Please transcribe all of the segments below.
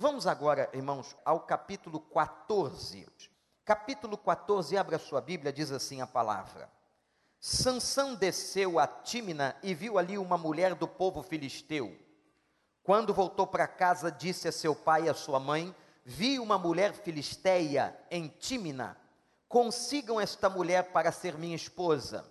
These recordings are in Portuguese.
Vamos agora, irmãos, ao capítulo 14. Capítulo 14, abra sua Bíblia, diz assim a palavra. Sansão desceu a Tímina e viu ali uma mulher do povo filisteu. Quando voltou para casa, disse a seu pai e a sua mãe: Vi uma mulher filisteia em Tímina. Consigam esta mulher para ser minha esposa.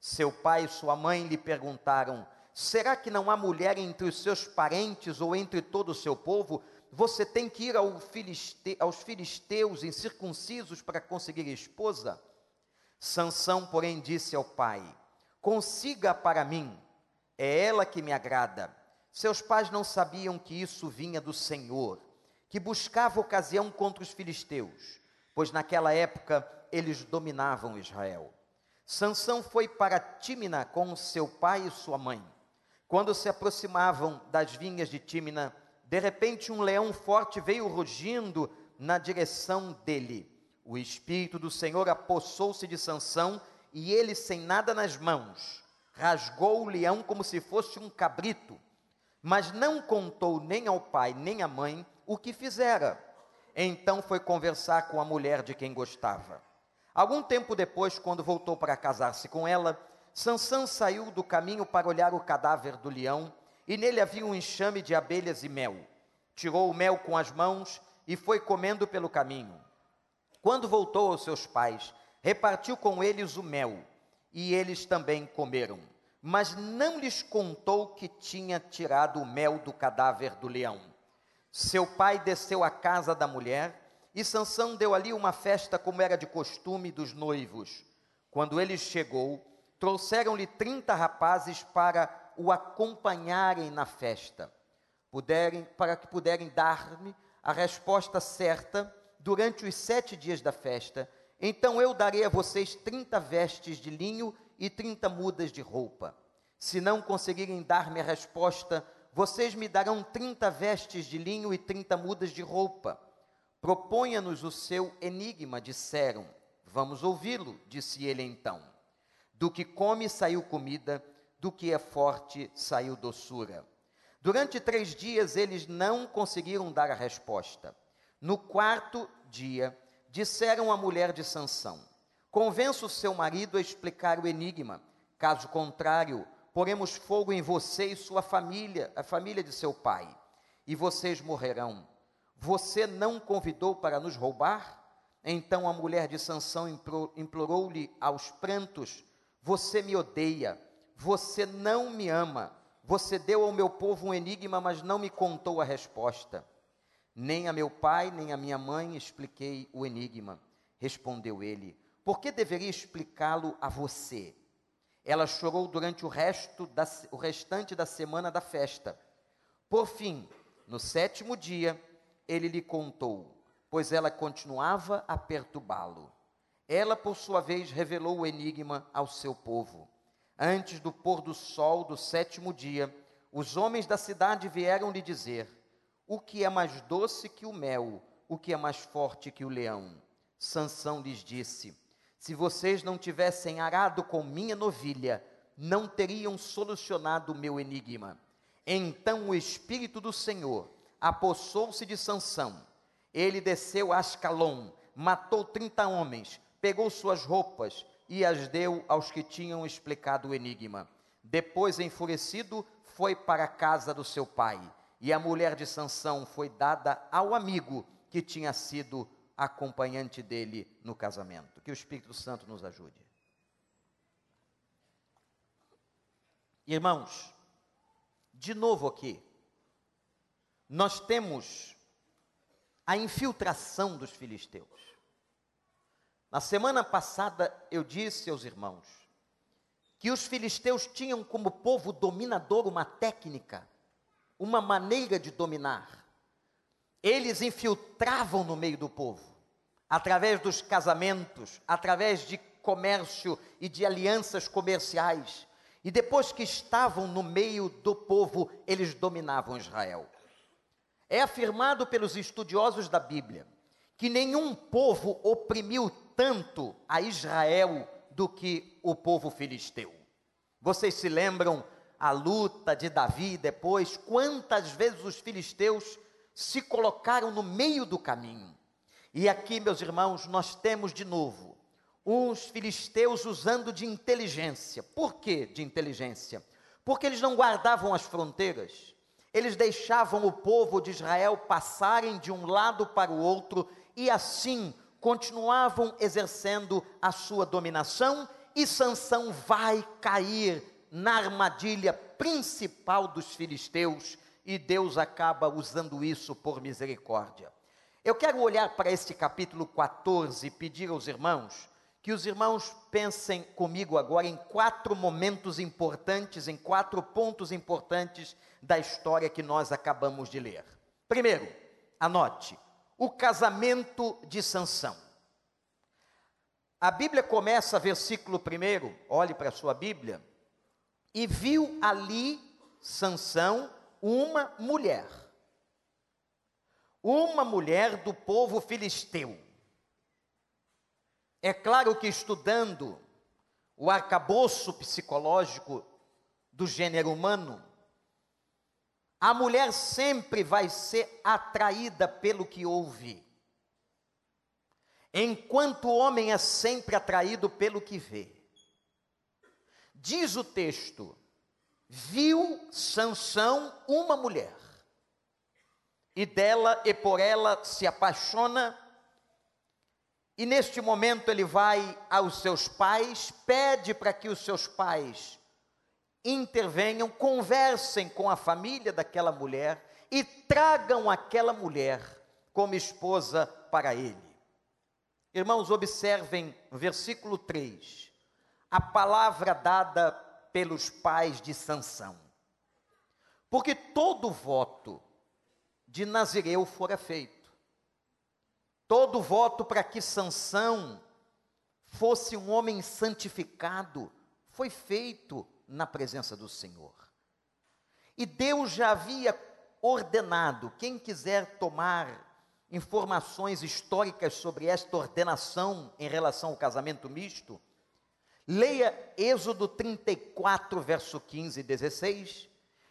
Seu pai e sua mãe lhe perguntaram: Será que não há mulher entre os seus parentes ou entre todo o seu povo? Você tem que ir ao filiste, aos filisteus incircuncisos para conseguir esposa? Sansão, porém, disse ao pai: Consiga para mim, é ela que me agrada. Seus pais não sabiam que isso vinha do Senhor, que buscava ocasião contra os filisteus, pois naquela época eles dominavam Israel. Sansão foi para Tímina com seu pai e sua mãe. Quando se aproximavam das vinhas de Tímina, de repente um leão forte veio rugindo na direção dele. O espírito do Senhor apossou-se de Sansão e ele, sem nada nas mãos, rasgou o leão como se fosse um cabrito, mas não contou nem ao pai nem à mãe o que fizera. Então foi conversar com a mulher de quem gostava. Algum tempo depois, quando voltou para casar-se com ela, Sansão saiu do caminho para olhar o cadáver do leão, e nele havia um enxame de abelhas e mel. Tirou o mel com as mãos e foi comendo pelo caminho. Quando voltou aos seus pais, repartiu com eles o mel, e eles também comeram. Mas não lhes contou que tinha tirado o mel do cadáver do leão. Seu pai desceu à casa da mulher, e Sansão deu ali uma festa como era de costume dos noivos. Quando ele chegou, trouxeram-lhe trinta rapazes para o acompanharem na festa, puderem, para que puderem dar-me a resposta certa durante os sete dias da festa. Então eu darei a vocês trinta vestes de linho e trinta mudas de roupa. Se não conseguirem dar-me a resposta, vocês me darão trinta vestes de linho e trinta mudas de roupa. Proponha-nos o seu enigma, disseram. Vamos ouvi-lo, disse ele então. Do que come saiu comida, do que é forte saiu doçura. Durante três dias eles não conseguiram dar a resposta. No quarto dia, disseram à mulher de Sansão: Convença o seu marido a explicar o enigma. Caso contrário, poremos fogo em você e sua família, a família de seu pai, e vocês morrerão. Você não convidou para nos roubar? Então a mulher de Sansão implorou-lhe aos prantos: você me odeia, você não me ama, você deu ao meu povo um enigma, mas não me contou a resposta. Nem a meu pai, nem a minha mãe expliquei o enigma. Respondeu ele: Por que deveria explicá-lo a você? Ela chorou durante o, resto da, o restante da semana da festa. Por fim, no sétimo dia, ele lhe contou, pois ela continuava a perturbá-lo. Ela, por sua vez, revelou o enigma ao seu povo. Antes do pôr do sol do sétimo dia, os homens da cidade vieram lhe dizer: O que é mais doce que o mel? O que é mais forte que o leão? Sansão lhes disse: Se vocês não tivessem arado com minha novilha, não teriam solucionado o meu enigma. Então o espírito do Senhor apossou-se de Sansão. Ele desceu a Ascalon, matou trinta homens, pegou suas roupas e as deu aos que tinham explicado o enigma. Depois, enfurecido, foi para a casa do seu pai. E a mulher de Sansão foi dada ao amigo que tinha sido acompanhante dele no casamento. Que o Espírito Santo nos ajude. Irmãos, de novo aqui, nós temos a infiltração dos filisteus. Na semana passada eu disse aos irmãos que os filisteus tinham como povo dominador uma técnica, uma maneira de dominar. Eles infiltravam no meio do povo, através dos casamentos, através de comércio e de alianças comerciais. E depois que estavam no meio do povo, eles dominavam Israel. É afirmado pelos estudiosos da Bíblia que nenhum povo oprimiu tanto a Israel do que o povo filisteu. Vocês se lembram a luta de Davi depois? Quantas vezes os filisteus se colocaram no meio do caminho. E aqui, meus irmãos, nós temos de novo os filisteus usando de inteligência. Por que de inteligência? Porque eles não guardavam as fronteiras, eles deixavam o povo de Israel passarem de um lado para o outro e assim continuavam exercendo a sua dominação e Sansão vai cair na armadilha principal dos filisteus e Deus acaba usando isso por misericórdia. Eu quero olhar para este capítulo 14 e pedir aos irmãos que os irmãos pensem comigo agora em quatro momentos importantes, em quatro pontos importantes da história que nós acabamos de ler. Primeiro, anote, o casamento de Sansão. A Bíblia começa, versículo primeiro, olhe para a sua Bíblia, e viu ali Sansão uma mulher. Uma mulher do povo filisteu. É claro que estudando o arcabouço psicológico do gênero humano, a mulher sempre vai ser atraída pelo que ouve, enquanto o homem é sempre atraído pelo que vê. Diz o texto: viu Sansão uma mulher, e dela e por ela se apaixona, e neste momento ele vai aos seus pais, pede para que os seus pais intervenham, conversem com a família daquela mulher e tragam aquela mulher como esposa para ele. Irmãos, observem versículo 3, a palavra dada pelos pais de Sansão. Porque todo voto de Nazireu fora feito. Todo voto para que Sansão fosse um homem santificado foi feito na presença do Senhor. E Deus já havia ordenado, quem quiser tomar informações históricas sobre esta ordenação em relação ao casamento misto, Leia Êxodo 34, verso 15 e 16,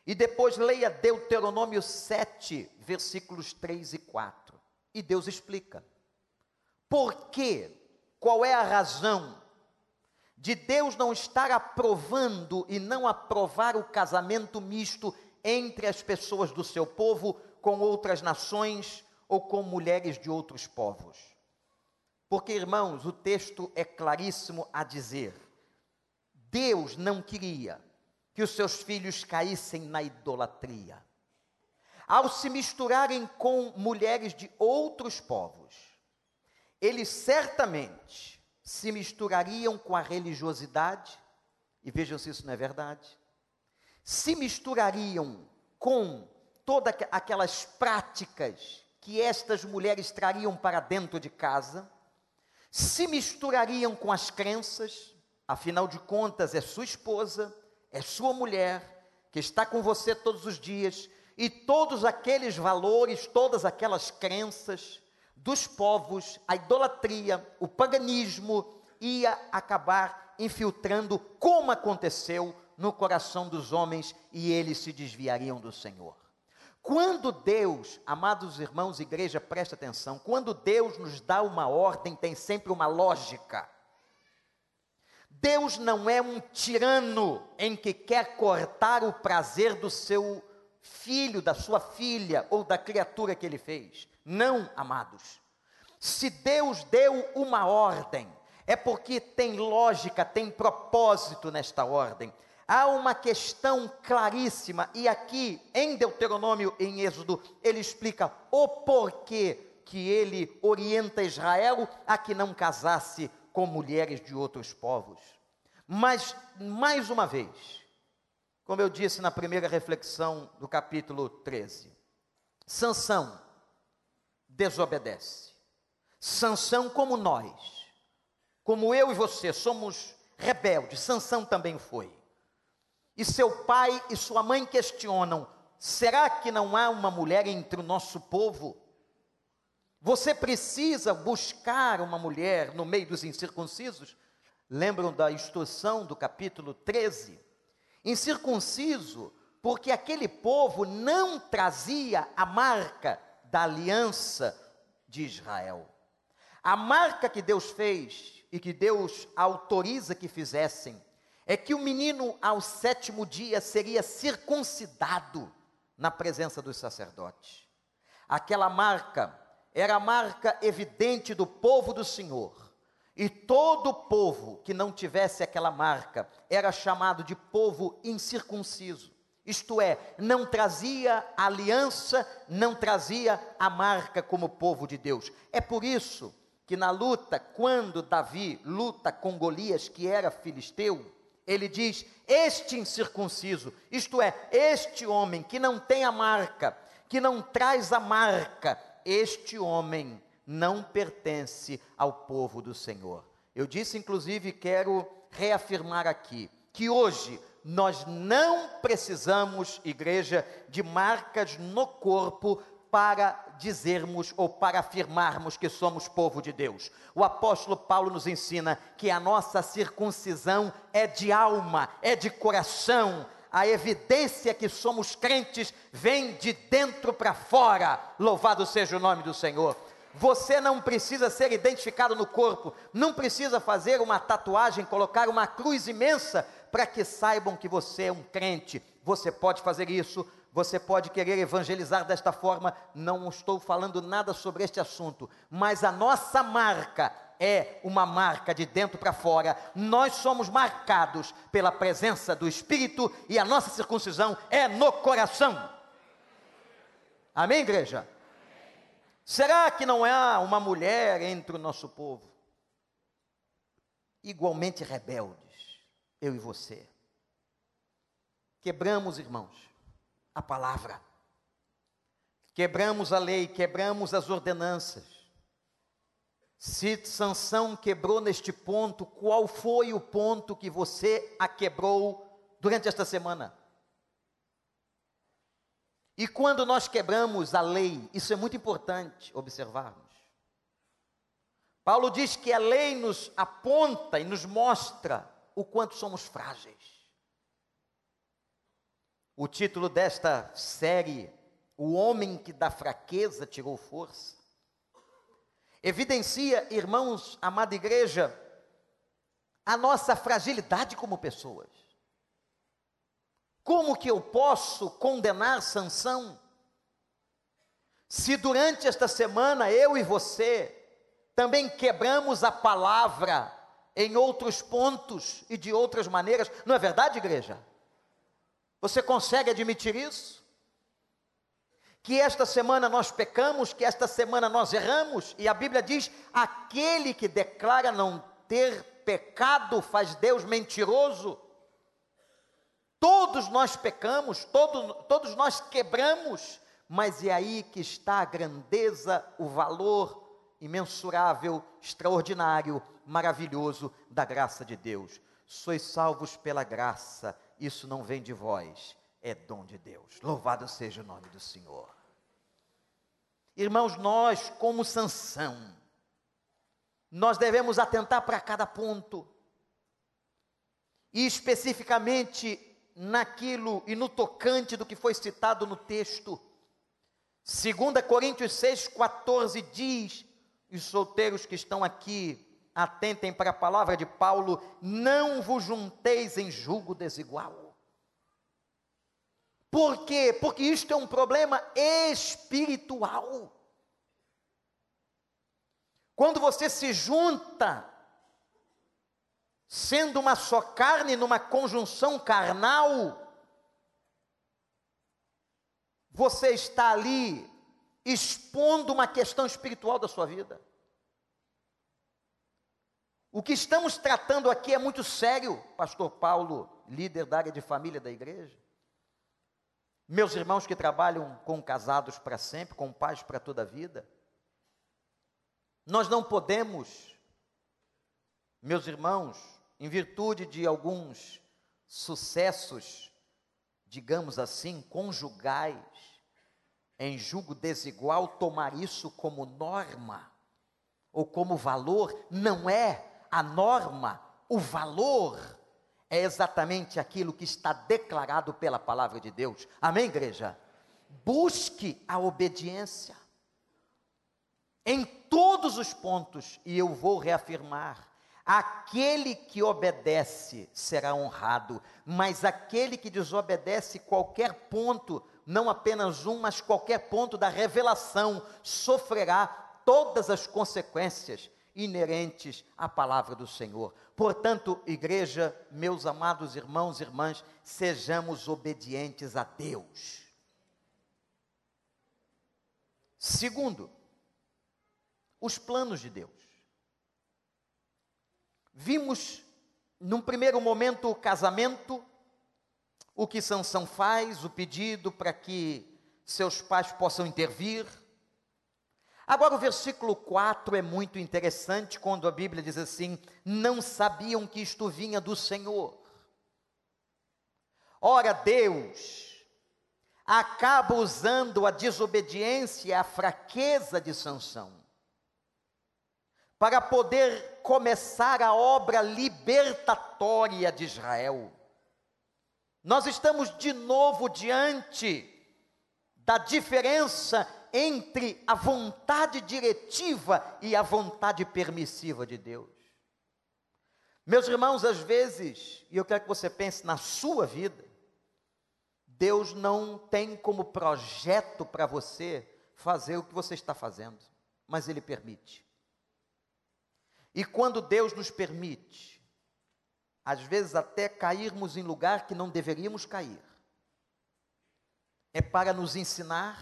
e depois leia Deuteronômio 7, versículos 3 e 4. E Deus explica. Por quê? Qual é a razão de Deus não estar aprovando e não aprovar o casamento misto entre as pessoas do seu povo com outras nações ou com mulheres de outros povos? Porque, irmãos, o texto é claríssimo a dizer: Deus não queria que os seus filhos caíssem na idolatria. Ao se misturarem com mulheres de outros povos, eles certamente se misturariam com a religiosidade, e vejam se isso não é verdade, se misturariam com todas aquelas práticas que estas mulheres trariam para dentro de casa, se misturariam com as crenças, afinal de contas é sua esposa, é sua mulher, que está com você todos os dias, e todos aqueles valores, todas aquelas crenças dos povos, a idolatria, o paganismo, ia acabar infiltrando, como aconteceu no coração dos homens, e eles se desviariam do Senhor. Quando Deus, amados irmãos, igreja, presta atenção, quando Deus nos dá uma ordem, tem sempre uma lógica. Deus não é um tirano em que quer cortar o prazer do seu filho, da sua filha ou da criatura que ele fez. Não, amados. Se Deus deu uma ordem, é porque tem lógica, tem propósito nesta ordem há uma questão claríssima, e aqui em Deuteronômio, em Êxodo, ele explica o porquê que ele orienta Israel a que não casasse com mulheres de outros povos. Mas, mais uma vez, como eu disse na primeira reflexão do capítulo 13, Sansão desobedece. Sansão, como nós, como eu e você, somos rebeldes, Sansão também foi e seu pai e sua mãe questionam: será que não há uma mulher entre o nosso povo? Você precisa buscar uma mulher no meio dos incircuncisos? Lembram da instrução do capítulo 13? Incircunciso, porque aquele povo não trazia a marca da aliança de Israel. A marca que Deus fez e que Deus autoriza que fizessem é que o menino, ao sétimo dia, seria circuncidado na presença dos sacerdotes. Aquela marca era a marca evidente do povo do Senhor. E todo povo que não tivesse aquela marca era chamado de povo incircunciso. Isto é, não trazia aliança, não trazia a marca como povo de Deus. É por isso que na luta, quando Davi luta com Golias, que era filisteu, ele diz: Este incircunciso, isto é, este homem que não tem a marca, que não traz a marca, este homem não pertence ao povo do Senhor. Eu disse, inclusive, quero reafirmar aqui, que hoje nós não precisamos, igreja, de marcas no corpo para dizermos ou para afirmarmos que somos povo de Deus. O apóstolo Paulo nos ensina que a nossa circuncisão é de alma, é de coração. A evidência que somos crentes vem de dentro para fora. Louvado seja o nome do Senhor. Você não precisa ser identificado no corpo, não precisa fazer uma tatuagem, colocar uma cruz imensa para que saibam que você é um crente. Você pode fazer isso você pode querer evangelizar desta forma, não estou falando nada sobre este assunto, mas a nossa marca é uma marca de dentro para fora. Nós somos marcados pela presença do Espírito e a nossa circuncisão é no coração. Amém, igreja? Será que não há uma mulher entre o nosso povo igualmente rebeldes, eu e você? Quebramos, irmãos, a palavra. Quebramos a lei, quebramos as ordenanças. Se Sansão quebrou neste ponto, qual foi o ponto que você a quebrou durante esta semana? E quando nós quebramos a lei, isso é muito importante observarmos. Paulo diz que a lei nos aponta e nos mostra o quanto somos frágeis. O título desta série, O Homem que da Fraqueza Tirou Força, evidencia, irmãos, amada igreja, a nossa fragilidade como pessoas. Como que eu posso condenar Sansão? Se durante esta semana eu e você também quebramos a palavra em outros pontos e de outras maneiras, não é verdade, igreja? Você consegue admitir isso? Que esta semana nós pecamos, que esta semana nós erramos, e a Bíblia diz: aquele que declara não ter pecado faz Deus mentiroso. Todos nós pecamos, todo, todos nós quebramos, mas é aí que está a grandeza, o valor imensurável, extraordinário, maravilhoso da graça de Deus. Sois salvos pela graça isso não vem de vós, é dom de Deus. Louvado seja o nome do Senhor. Irmãos, nós, como Sansão, nós devemos atentar para cada ponto. E especificamente naquilo e no tocante do que foi citado no texto. 2 Coríntios 6,14 diz, os solteiros que estão aqui, atentem para a palavra de Paulo: não vos junteis em julgo desigual. Por quê? Porque isto é um problema espiritual. Quando você se junta, sendo uma só carne, numa conjunção carnal, você está ali expondo uma questão espiritual da sua vida. O que estamos tratando aqui é muito sério, Pastor Paulo, líder da área de família da igreja. Meus irmãos que trabalham com casados para sempre, com pais para toda a vida. Nós não podemos, meus irmãos, em virtude de alguns sucessos, digamos assim, conjugais, em julgo desigual, tomar isso como norma ou como valor, não é a norma, o valor, é exatamente aquilo que está declarado pela palavra de Deus. Amém, igreja? Busque a obediência. em todos os pontos, e eu vou reafirmar: aquele que obedece será honrado, mas aquele que desobedece qualquer ponto, não apenas um, mas qualquer ponto da revelação, sofrerá todas as consequências inerentes à palavra do Senhor. Portanto, igreja, meus amados irmãos e irmãs, sejamos obedientes a Deus. Segundo, os planos de Deus. Vimos, num primeiro momento, o casamento, o que Sansão faz, o pedido para que seus pais possam intervir. Agora, o versículo 4 é muito interessante, quando a Bíblia diz assim: Não sabiam que isto vinha do Senhor. Ora, Deus acaba usando a desobediência e a fraqueza de Sansão para poder começar a obra libertatória de Israel. Nós estamos de novo diante da diferença entre a vontade diretiva e a vontade permissiva de Deus. Meus irmãos, às vezes, e eu quero que você pense na sua vida, Deus não tem como projeto para você fazer o que você está fazendo, mas Ele permite. E quando Deus nos permite, às vezes até cairmos em lugar que não deveríamos cair, é para nos ensinar,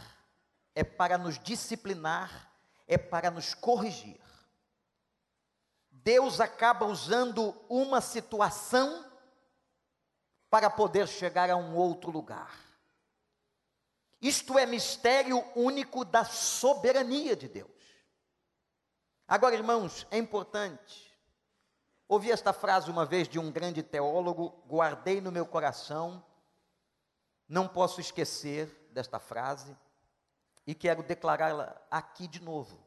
é para nos disciplinar, é para nos corrigir. Deus acaba usando uma situação para poder chegar a um outro lugar. Isto é mistério único da soberania de Deus. Agora, irmãos, é importante. Ouvi esta frase uma vez de um grande teólogo, guardei no meu coração, não posso esquecer desta frase e quero declará-la aqui de novo,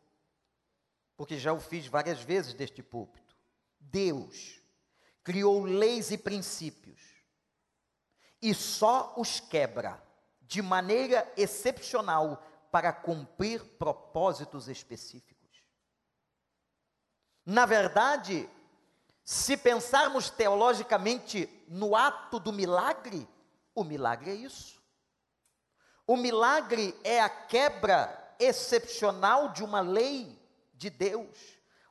porque já o fiz várias vezes deste púlpito. Deus criou leis e princípios e só os quebra de maneira excepcional para cumprir propósitos específicos. Na verdade, se pensarmos teologicamente no ato do milagre, o milagre é isso. O milagre é a quebra excepcional de uma lei de Deus,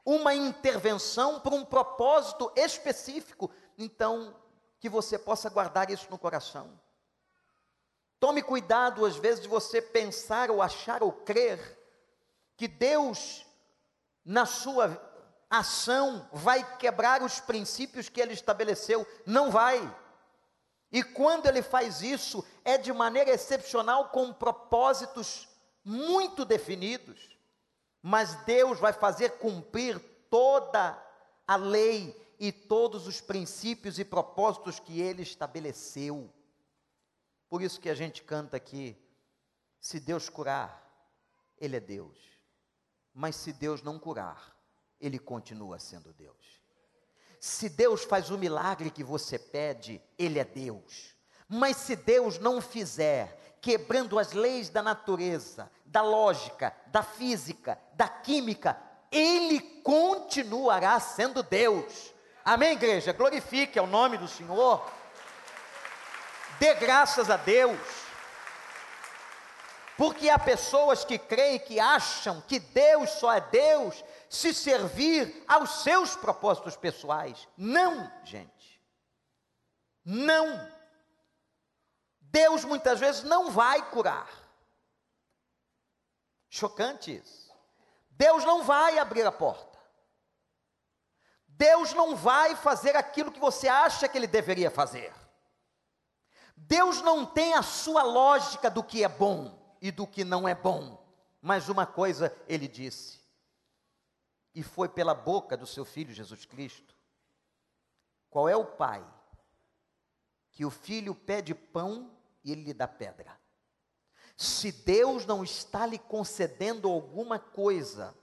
uma intervenção por um propósito específico. Então, que você possa guardar isso no coração. Tome cuidado, às vezes, de você pensar ou achar ou crer que Deus, na sua ação vai quebrar os princípios que ele estabeleceu. Não vai. E quando ele faz isso, é de maneira excepcional, com propósitos muito definidos. Mas Deus vai fazer cumprir toda a lei e todos os princípios e propósitos que ele estabeleceu. Por isso que a gente canta aqui: se Deus curar, Ele é Deus. Mas se Deus não curar, ele continua sendo Deus. Se Deus faz o milagre que você pede, Ele é Deus. Mas se Deus não fizer, quebrando as leis da natureza, da lógica, da física, da química, Ele continuará sendo Deus. Amém, igreja? Glorifique ao nome do Senhor. Dê graças a Deus. Porque há pessoas que creem, que acham que Deus só é Deus se servir aos seus propósitos pessoais. Não, gente. Não. Deus muitas vezes não vai curar. Chocante isso. Deus não vai abrir a porta. Deus não vai fazer aquilo que você acha que ele deveria fazer. Deus não tem a sua lógica do que é bom e do que não é bom. Mas uma coisa ele disse: e foi pela boca do seu filho Jesus Cristo. Qual é o pai que o filho pede pão e ele lhe dá pedra? Se Deus não está lhe concedendo alguma coisa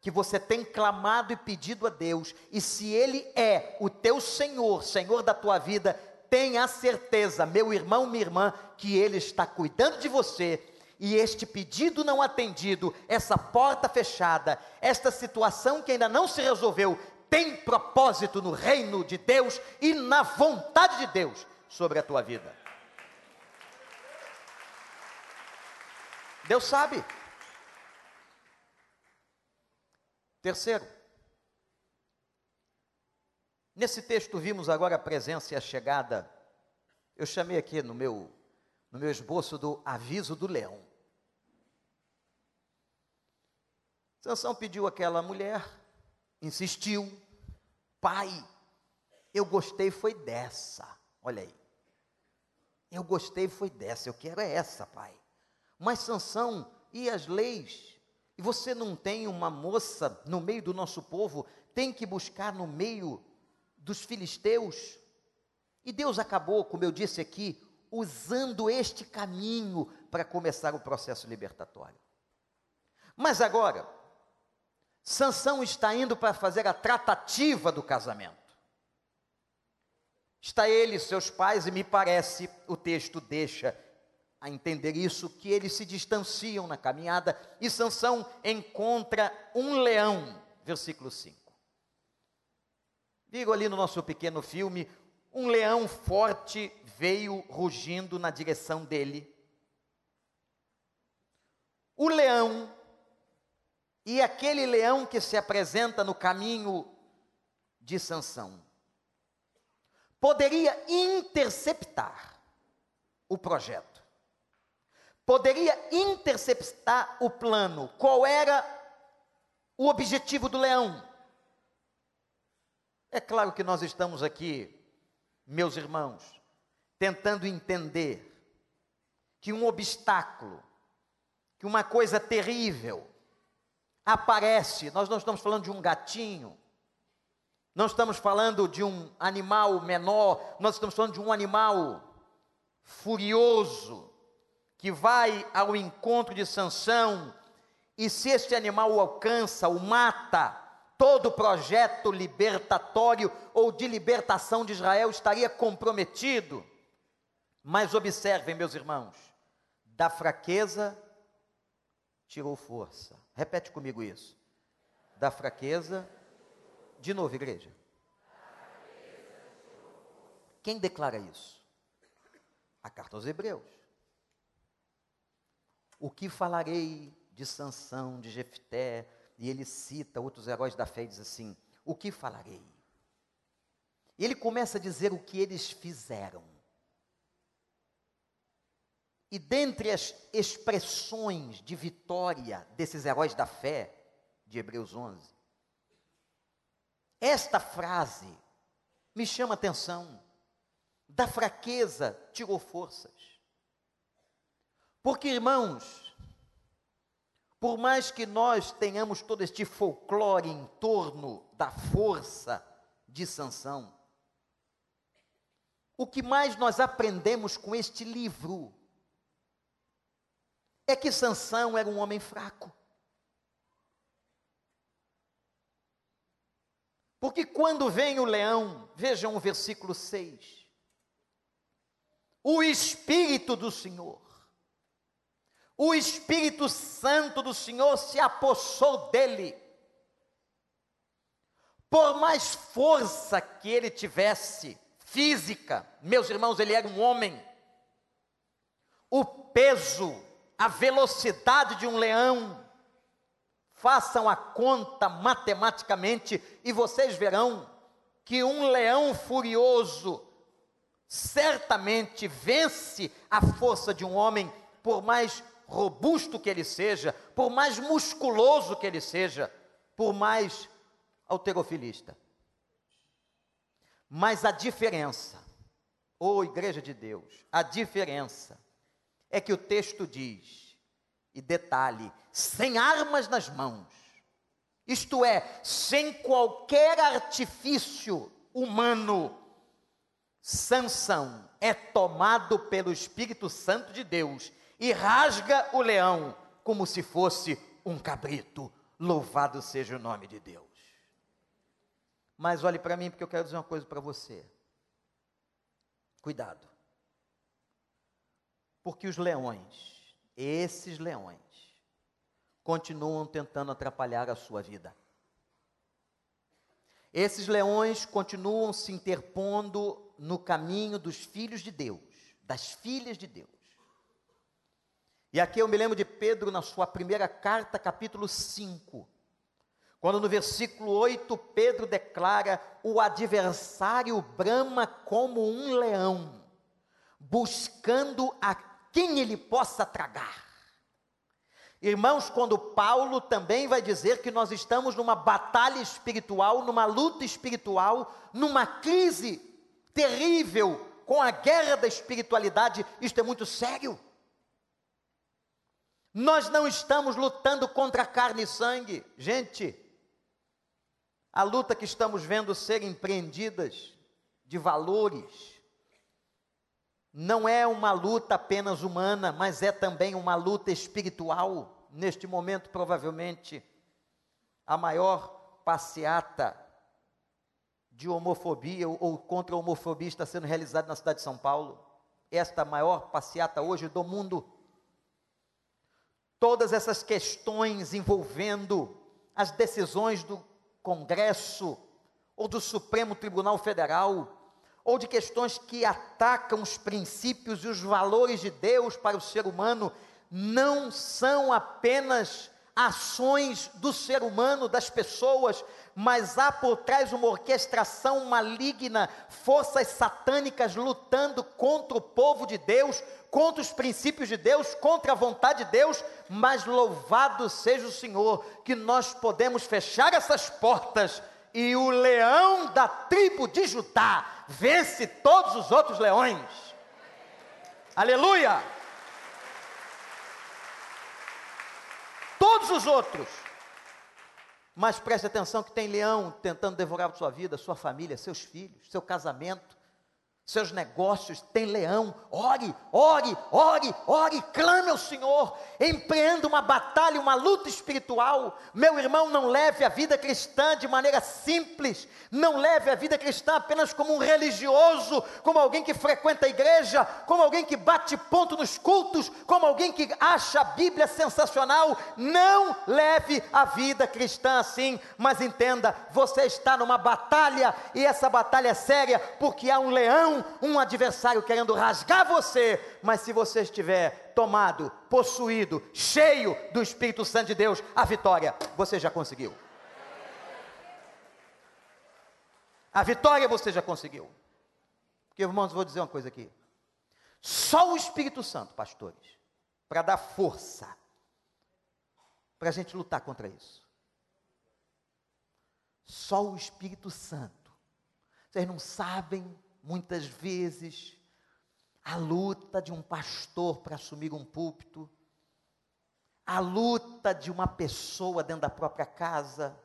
que você tem clamado e pedido a Deus, e se Ele é o teu Senhor, Senhor da tua vida, tenha certeza, meu irmão, minha irmã, que Ele está cuidando de você e este pedido não atendido, essa porta fechada, esta situação que ainda não se resolveu, tem propósito no reino de Deus e na vontade de Deus sobre a tua vida. Deus sabe. Terceiro, nesse texto vimos agora a presença e a chegada. Eu chamei aqui no meu no meu esboço do aviso do leão. Sansão pediu àquela mulher, insistiu, pai, eu gostei foi dessa. Olha aí. Eu gostei foi dessa, eu quero é essa, pai. Mas Sansão e as leis, e você não tem uma moça no meio do nosso povo, tem que buscar no meio dos filisteus. E Deus acabou, como eu disse aqui, usando este caminho para começar o processo libertatório. Mas agora, Sansão está indo para fazer a tratativa do casamento. Está ele seus pais, e me parece, o texto deixa a entender isso, que eles se distanciam na caminhada, e Sansão encontra um leão, versículo 5. Digo ali no nosso pequeno filme, um leão forte veio rugindo na direção dele. O leão, e aquele leão que se apresenta no caminho de Sansão, poderia interceptar o projeto, poderia interceptar o plano. Qual era o objetivo do leão? É claro que nós estamos aqui, meus irmãos, tentando entender que um obstáculo, que uma coisa terrível aparece. Nós não estamos falando de um gatinho, não estamos falando de um animal menor, nós estamos falando de um animal furioso que vai ao encontro de Sansão e se este animal o alcança, o mata, todo projeto libertatório ou de libertação de Israel estaria comprometido. Mas observem, meus irmãos, da fraqueza tirou força. Repete comigo isso. Da fraqueza de novo, igreja. Quem declara isso? A carta aos Hebreus. O que falarei de Sansão, de Jefté, e ele cita outros heróis da fé e diz assim: O que falarei? E ele começa a dizer o que eles fizeram. E dentre as expressões de vitória desses heróis da fé, de Hebreus 11, esta frase me chama atenção. Da fraqueza tirou forças. Porque, irmãos, por mais que nós tenhamos todo este folclore em torno da força de Sansão, o que mais nós aprendemos com este livro é que Sansão era um homem fraco. Porque quando vem o leão, vejam o versículo 6. O Espírito do Senhor, o Espírito Santo do Senhor se apossou dele. Por mais força que ele tivesse, física, meus irmãos, ele era um homem. O peso, a velocidade de um leão, Façam a conta matematicamente e vocês verão que um leão furioso certamente vence a força de um homem, por mais robusto que ele seja, por mais musculoso que ele seja, por mais alterofilista. Mas a diferença, ô oh, igreja de Deus, a diferença é que o texto diz e detalhe, sem armas nas mãos, isto é, sem qualquer artifício humano, Sansão é tomado pelo Espírito Santo de Deus e rasga o leão como se fosse um cabrito. Louvado seja o nome de Deus. Mas olhe para mim, porque eu quero dizer uma coisa para você. Cuidado. Porque os leões esses leões continuam tentando atrapalhar a sua vida. Esses leões continuam se interpondo no caminho dos filhos de Deus, das filhas de Deus. E aqui eu me lembro de Pedro na sua primeira carta, capítulo 5, quando no versículo 8 Pedro declara: O adversário brama como um leão, buscando a quem ele possa tragar. Irmãos, quando Paulo também vai dizer que nós estamos numa batalha espiritual, numa luta espiritual, numa crise terrível com a guerra da espiritualidade, isto é muito sério. Nós não estamos lutando contra carne e sangue, gente. A luta que estamos vendo ser empreendidas de valores não é uma luta apenas humana, mas é também uma luta espiritual. Neste momento, provavelmente, a maior passeata de homofobia ou contra a homofobia está sendo realizada na cidade de São Paulo. Esta maior passeata hoje do mundo. Todas essas questões envolvendo as decisões do Congresso ou do Supremo Tribunal Federal, ou de questões que atacam os princípios e os valores de Deus para o ser humano, não são apenas ações do ser humano, das pessoas, mas há por trás uma orquestração maligna, forças satânicas lutando contra o povo de Deus, contra os princípios de Deus, contra a vontade de Deus, mas louvado seja o Senhor, que nós podemos fechar essas portas e o leão da tribo de Judá vence todos os outros leões. Aleluia! Todos os outros. Mas preste atenção que tem leão tentando devorar a sua vida, sua família, seus filhos, seu casamento, seus negócios, tem leão. Ore, ore, ore, ore, clame ao Senhor. Empreenda uma batalha, uma luta espiritual. Meu irmão, não leve a vida cristã de maneira simples. Não leve a vida cristã apenas como um religioso, como alguém que frequenta a igreja, como alguém que bate ponto nos cultos, como alguém que acha a Bíblia sensacional. Não leve a vida cristã assim, mas entenda, você está numa batalha e essa batalha é séria porque há um leão um adversário querendo rasgar você, mas se você estiver tomado, possuído, cheio do Espírito Santo de Deus, a vitória você já conseguiu. A vitória você já conseguiu. Porque, irmãos, vou dizer uma coisa aqui. Só o Espírito Santo, pastores, para dar força para a gente lutar contra isso. Só o Espírito Santo. Vocês não sabem muitas vezes, a luta de um pastor para assumir um púlpito, a luta de uma pessoa dentro da própria casa,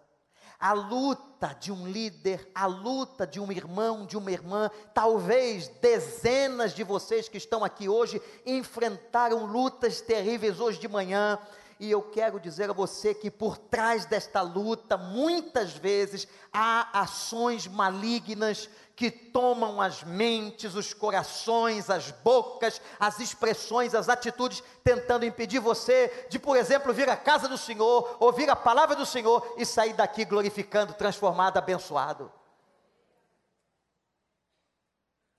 a luta de um líder, a luta de um irmão, de uma irmã, talvez dezenas de vocês que estão aqui hoje enfrentaram lutas terríveis hoje de manhã, e eu quero dizer a você que por trás desta luta, muitas vezes, há ações malignas que tomam as mentes, os corações, as bocas, as expressões, as atitudes, tentando impedir você de, por exemplo, vir à casa do Senhor, ouvir a palavra do Senhor e sair daqui glorificando, transformado, abençoado.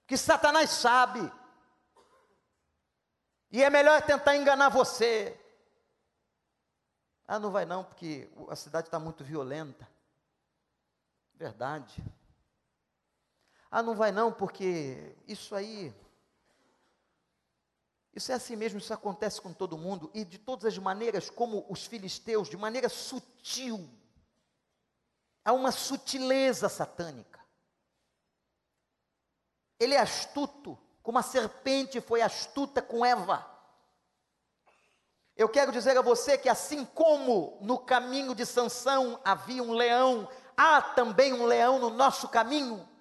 Que Satanás sabe. E é melhor tentar enganar você. Ah, não vai não, porque a cidade está muito violenta. Verdade. Ah, não vai não, porque isso aí. Isso é assim mesmo, isso acontece com todo mundo, e de todas as maneiras, como os filisteus, de maneira sutil. Há uma sutileza satânica. Ele é astuto, como a serpente foi astuta com Eva. Eu quero dizer a você que assim como no caminho de Sansão havia um leão, há também um leão no nosso caminho.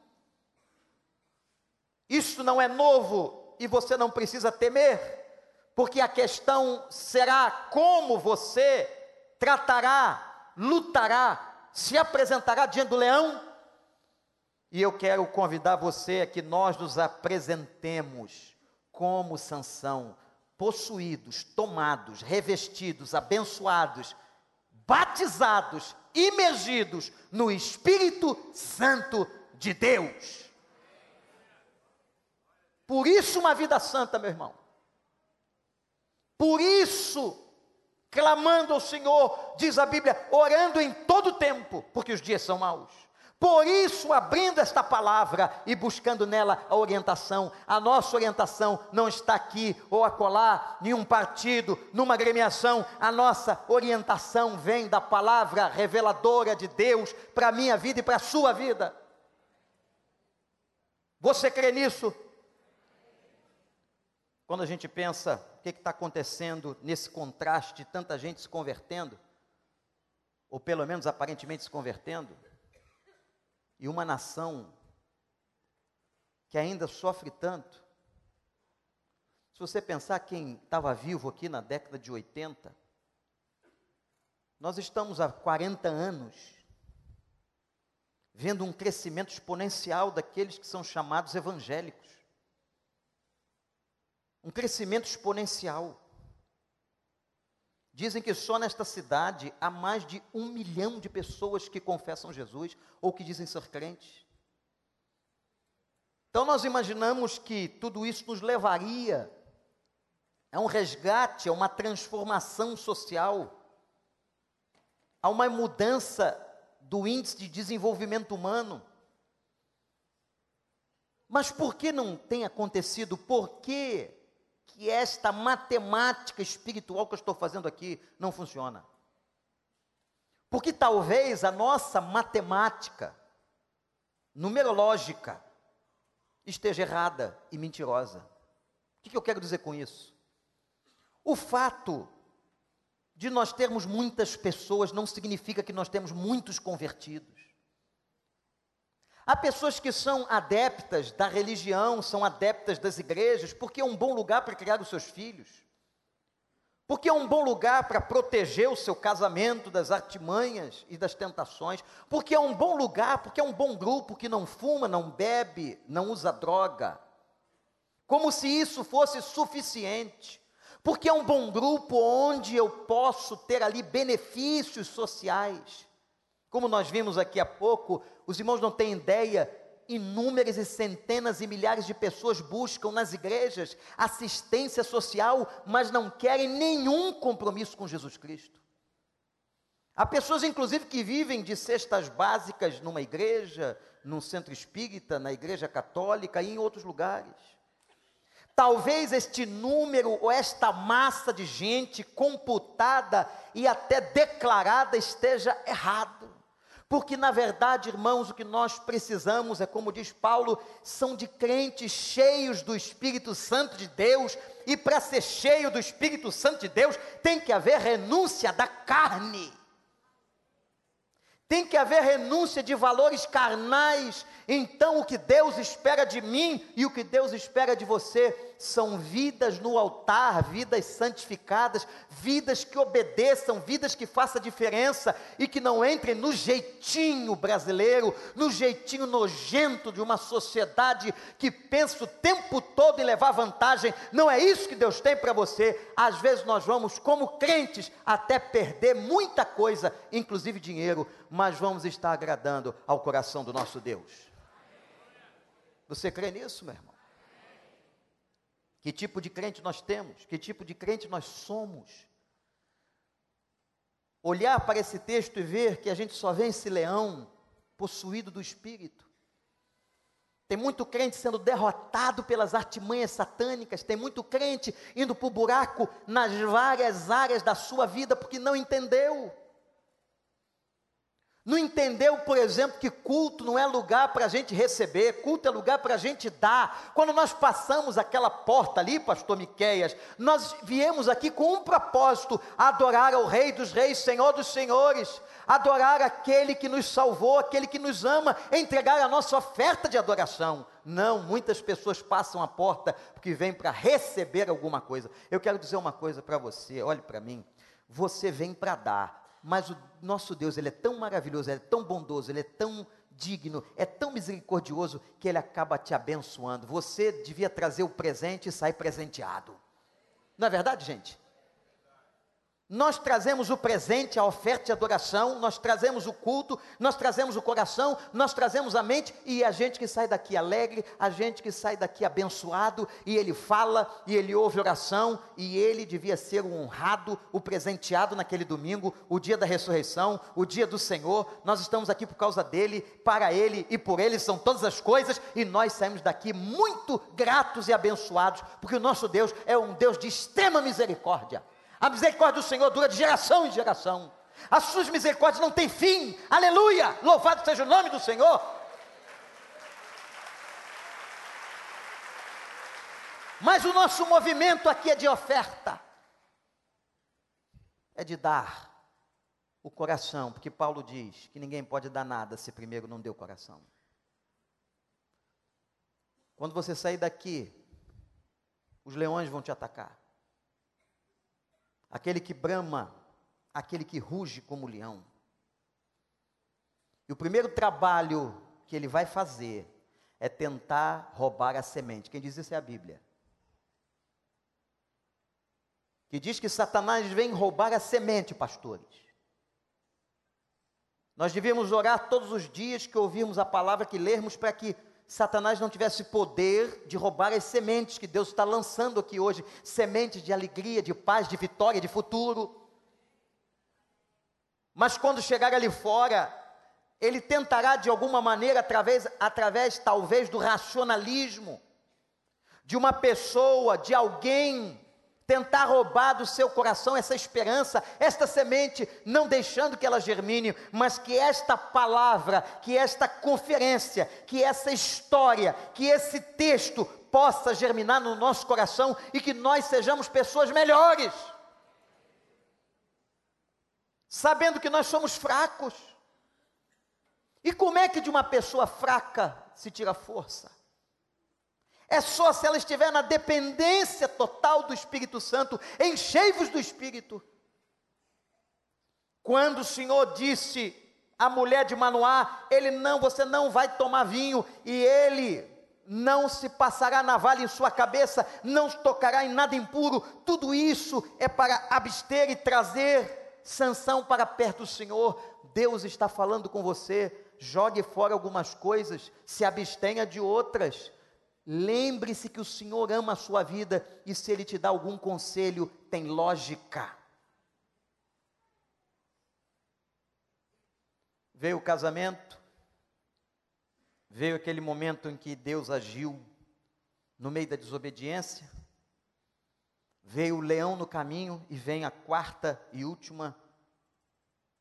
Isso não é novo e você não precisa temer, porque a questão será como você tratará, lutará, se apresentará diante do leão. E eu quero convidar você a que nós nos apresentemos como Sansão, possuídos, tomados, revestidos, abençoados, batizados, imergidos no Espírito Santo de Deus. Por isso, uma vida santa, meu irmão. Por isso, clamando ao Senhor, diz a Bíblia, orando em todo tempo, porque os dias são maus. Por isso, abrindo esta palavra e buscando nela a orientação, a nossa orientação não está aqui ou acolá, nenhum partido, numa agremiação, a nossa orientação vem da palavra reveladora de Deus para a minha vida e para a sua vida. Você crê nisso? Quando a gente pensa o que está acontecendo nesse contraste de tanta gente se convertendo, ou pelo menos aparentemente se convertendo, e uma nação que ainda sofre tanto. Se você pensar quem estava vivo aqui na década de 80, nós estamos há 40 anos vendo um crescimento exponencial daqueles que são chamados evangélicos. Um crescimento exponencial. Dizem que só nesta cidade há mais de um milhão de pessoas que confessam Jesus ou que dizem ser crentes. Então nós imaginamos que tudo isso nos levaria a um resgate, a uma transformação social, a uma mudança do índice de desenvolvimento humano. Mas por que não tem acontecido? Por que que esta matemática espiritual que eu estou fazendo aqui não funciona. Porque talvez a nossa matemática numerológica esteja errada e mentirosa. O que eu quero dizer com isso? O fato de nós termos muitas pessoas não significa que nós temos muitos convertidos. Há pessoas que são adeptas da religião, são adeptas das igrejas, porque é um bom lugar para criar os seus filhos, porque é um bom lugar para proteger o seu casamento das artimanhas e das tentações, porque é um bom lugar, porque é um bom grupo que não fuma, não bebe, não usa droga, como se isso fosse suficiente, porque é um bom grupo onde eu posso ter ali benefícios sociais. Como nós vimos aqui há pouco, os irmãos não têm ideia, inúmeras e centenas e milhares de pessoas buscam nas igrejas assistência social, mas não querem nenhum compromisso com Jesus Cristo. Há pessoas, inclusive, que vivem de cestas básicas numa igreja, num centro espírita, na igreja católica e em outros lugares. Talvez este número ou esta massa de gente computada e até declarada esteja errado. Porque, na verdade, irmãos, o que nós precisamos é, como diz Paulo, são de crentes cheios do Espírito Santo de Deus, e para ser cheio do Espírito Santo de Deus, tem que haver renúncia da carne. Tem que haver renúncia de valores carnais. Então, o que Deus espera de mim e o que Deus espera de você são vidas no altar, vidas santificadas, vidas que obedeçam, vidas que façam diferença e que não entrem no jeitinho brasileiro, no jeitinho nojento de uma sociedade que pensa o tempo todo em levar vantagem. Não é isso que Deus tem para você. Às vezes nós vamos, como crentes, até perder muita coisa, inclusive dinheiro, mas vamos estar agradando ao coração do nosso Deus. Você crê nisso, meu irmão? Que tipo de crente nós temos? Que tipo de crente nós somos? Olhar para esse texto e ver que a gente só vê esse leão possuído do espírito. Tem muito crente sendo derrotado pelas artimanhas satânicas, tem muito crente indo para o buraco nas várias áreas da sua vida porque não entendeu. Não entendeu, por exemplo, que culto não é lugar para a gente receber, culto é lugar para a gente dar. Quando nós passamos aquela porta ali, pastor Miqueias, nós viemos aqui com um propósito: adorar ao Rei dos Reis, Senhor dos Senhores, adorar aquele que nos salvou, aquele que nos ama, entregar a nossa oferta de adoração. Não, muitas pessoas passam a porta porque vêm para receber alguma coisa. Eu quero dizer uma coisa para você, olhe para mim. Você vem para dar, mas o nosso Deus, ele é tão maravilhoso, ele é tão bondoso, ele é tão digno, é tão misericordioso que ele acaba te abençoando. Você devia trazer o presente e sair presenteado. Não é verdade, gente? Nós trazemos o presente, a oferta de adoração, nós trazemos o culto, nós trazemos o coração, nós trazemos a mente e a gente que sai daqui alegre, a gente que sai daqui abençoado, e ele fala, e ele ouve oração, e ele devia ser o honrado, o presenteado naquele domingo, o dia da ressurreição, o dia do Senhor. Nós estamos aqui por causa dele, para ele e por ele são todas as coisas, e nós saímos daqui muito gratos e abençoados, porque o nosso Deus é um Deus de extrema misericórdia. A misericórdia do Senhor dura de geração em geração. As suas misericórdias não têm fim. Aleluia! Louvado seja o nome do Senhor. Mas o nosso movimento aqui é de oferta. É de dar o coração, porque Paulo diz que ninguém pode dar nada se primeiro não deu o coração. Quando você sair daqui, os leões vão te atacar aquele que brama, aquele que ruge como leão. E o primeiro trabalho que ele vai fazer é tentar roubar a semente. Quem diz isso é a Bíblia. Que diz que Satanás vem roubar a semente, pastores. Nós devíamos orar todos os dias que ouvirmos a palavra, que lermos, para que Satanás não tivesse poder de roubar as sementes que Deus está lançando aqui hoje sementes de alegria, de paz, de vitória, de futuro. Mas quando chegar ali fora, ele tentará de alguma maneira, através, através talvez do racionalismo, de uma pessoa, de alguém tentar roubar do seu coração essa esperança, esta semente, não deixando que ela germine, mas que esta palavra, que esta conferência, que essa história, que esse texto possa germinar no nosso coração e que nós sejamos pessoas melhores. Sabendo que nós somos fracos. E como é que de uma pessoa fraca se tira força? É só se ela estiver na dependência total do Espírito Santo, enchei-vos do Espírito. Quando o Senhor disse à mulher de Manoá, ele não, você não vai tomar vinho, e ele não se passará navalha em sua cabeça, não tocará em nada impuro, tudo isso é para abster e trazer sanção para perto do Senhor. Deus está falando com você, jogue fora algumas coisas, se abstenha de outras. Lembre-se que o Senhor ama a sua vida e se Ele te dá algum conselho, tem lógica. Veio o casamento, veio aquele momento em que Deus agiu no meio da desobediência, veio o leão no caminho e vem a quarta e última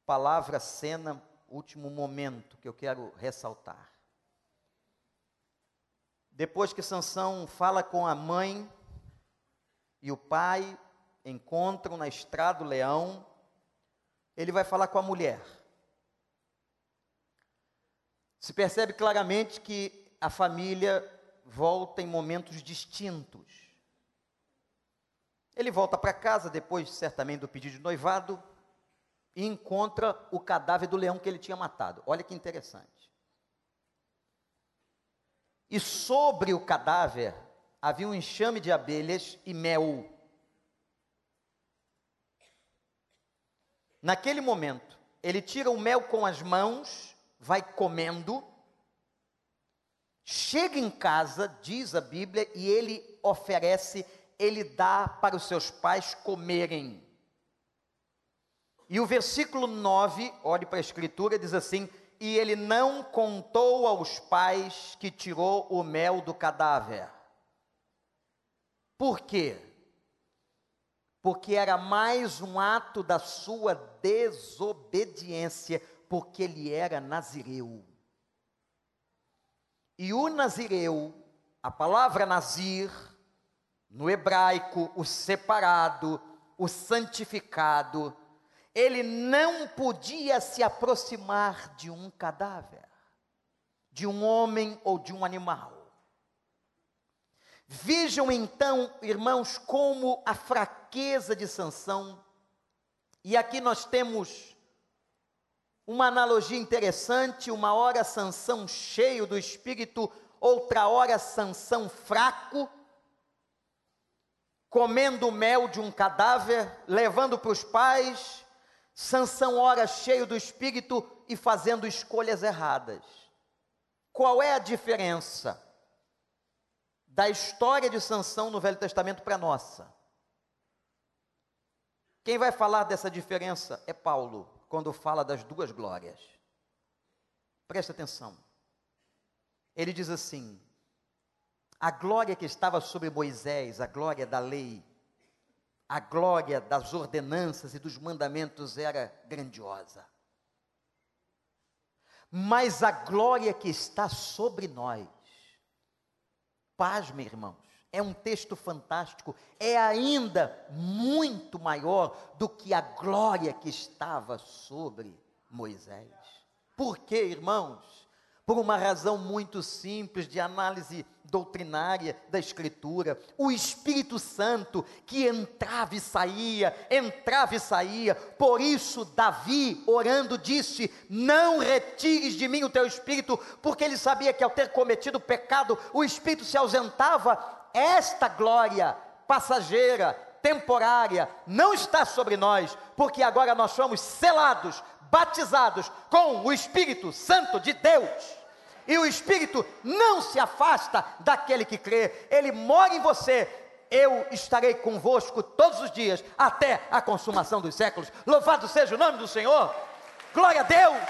palavra, cena, último momento que eu quero ressaltar. Depois que Sansão fala com a mãe e o pai encontram na estrada o leão, ele vai falar com a mulher. Se percebe claramente que a família volta em momentos distintos. Ele volta para casa depois, certamente, do pedido de noivado e encontra o cadáver do leão que ele tinha matado. Olha que interessante e sobre o cadáver havia um enxame de abelhas e mel. Naquele momento, ele tira o mel com as mãos, vai comendo, chega em casa, diz a Bíblia, e ele oferece, ele dá para os seus pais comerem. E o versículo 9, olhe para a escritura, diz assim: e ele não contou aos pais que tirou o mel do cadáver. Por quê? Porque era mais um ato da sua desobediência, porque ele era nazireu. E o nazireu, a palavra nazir, no hebraico, o separado, o santificado, ele não podia se aproximar de um cadáver, de um homem ou de um animal. Vejam então, irmãos, como a fraqueza de Sansão, e aqui nós temos uma analogia interessante, uma hora Sansão cheio do espírito, outra hora Sansão fraco, comendo mel de um cadáver, levando para os pais, Sansão ora cheio do espírito e fazendo escolhas erradas. Qual é a diferença da história de Sansão no Velho Testamento para a nossa? Quem vai falar dessa diferença é Paulo, quando fala das duas glórias. Preste atenção. Ele diz assim: a glória que estava sobre Moisés, a glória da lei, a glória das ordenanças e dos mandamentos era grandiosa. Mas a glória que está sobre nós, pasme, irmãos, é um texto fantástico, é ainda muito maior do que a glória que estava sobre Moisés. Por quê, irmãos? Por uma razão muito simples de análise doutrinária da Escritura. O Espírito Santo que entrava e saía, entrava e saía. Por isso, Davi, orando, disse: Não retires de mim o teu espírito, porque ele sabia que ao ter cometido pecado, o espírito se ausentava. Esta glória passageira, temporária, não está sobre nós, porque agora nós somos selados, batizados com o Espírito Santo de Deus e o Espírito não se afasta daquele que crê, ele mora em você. Eu estarei convosco todos os dias, até a consumação dos séculos. Louvado seja o nome do Senhor, glória a Deus.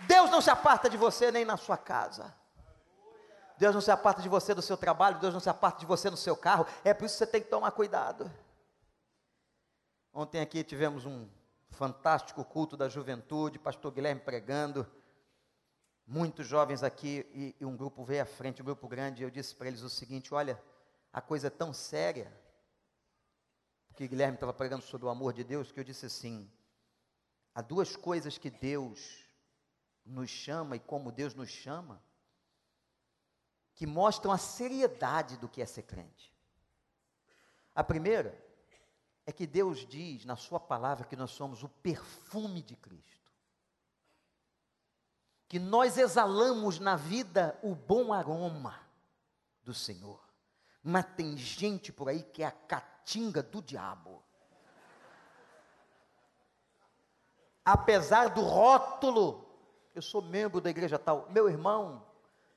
Deus não se aparta de você nem na sua casa. Deus não se aparta de você do seu trabalho, Deus não se aparta de você no seu carro. É por isso que você tem que tomar cuidado. Ontem aqui tivemos um fantástico culto da juventude, pastor Guilherme pregando, muitos jovens aqui e, e um grupo veio à frente, um grupo grande, e eu disse para eles o seguinte: olha, a coisa é tão séria, porque Guilherme estava pregando sobre o amor de Deus, que eu disse assim: há duas coisas que Deus nos chama e como Deus nos chama, que mostram a seriedade do que é ser crente. A primeira é que Deus diz na Sua palavra que nós somos o perfume de Cristo. Que nós exalamos na vida o bom aroma do Senhor. Mas tem gente por aí que é a catinga do diabo. Apesar do rótulo, eu sou membro da igreja tal, meu irmão,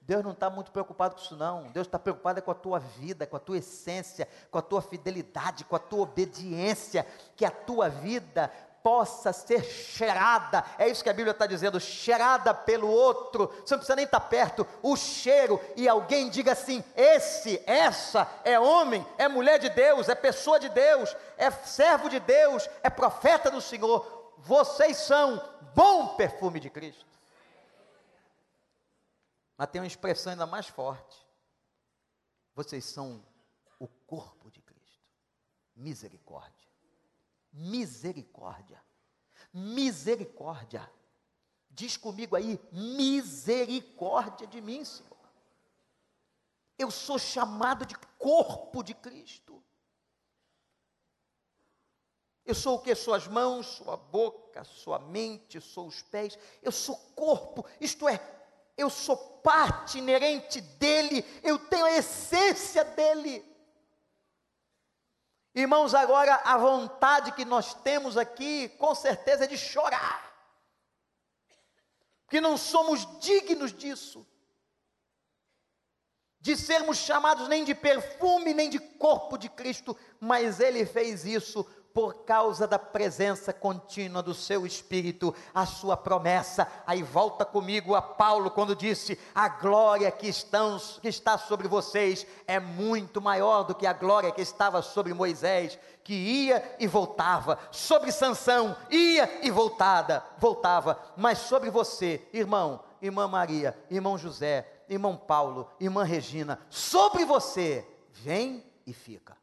Deus não está muito preocupado com isso, não. Deus está preocupado é com a tua vida, com a tua essência, com a tua fidelidade, com a tua obediência, que a tua vida possa ser cheirada. É isso que a Bíblia está dizendo, cheirada pelo outro. Você não precisa nem estar tá perto. O cheiro e alguém diga assim: esse, essa é homem, é mulher de Deus, é pessoa de Deus, é servo de Deus, é profeta do Senhor. Vocês são bom perfume de Cristo. Mas tem uma expressão ainda mais forte. Vocês são o corpo de Cristo. Misericórdia. Misericórdia. Misericórdia. Diz comigo aí, misericórdia de mim, Senhor. Eu sou chamado de corpo de Cristo. Eu sou o que? Suas mãos, sua boca, sua mente, sou os pés. Eu sou corpo, isto é, eu sou parte inerente dele, eu tenho a essência dele. Irmãos, agora a vontade que nós temos aqui, com certeza, é de chorar, porque não somos dignos disso, de sermos chamados nem de perfume, nem de corpo de Cristo, mas Ele fez isso por causa da presença contínua do seu Espírito, a sua promessa. Aí volta comigo a Paulo quando disse: a glória que, estão, que está sobre vocês é muito maior do que a glória que estava sobre Moisés, que ia e voltava, sobre Sansão, ia e voltada, voltava, mas sobre você, irmão, irmã Maria, irmão José, irmão Paulo, irmã Regina, sobre você, vem e fica.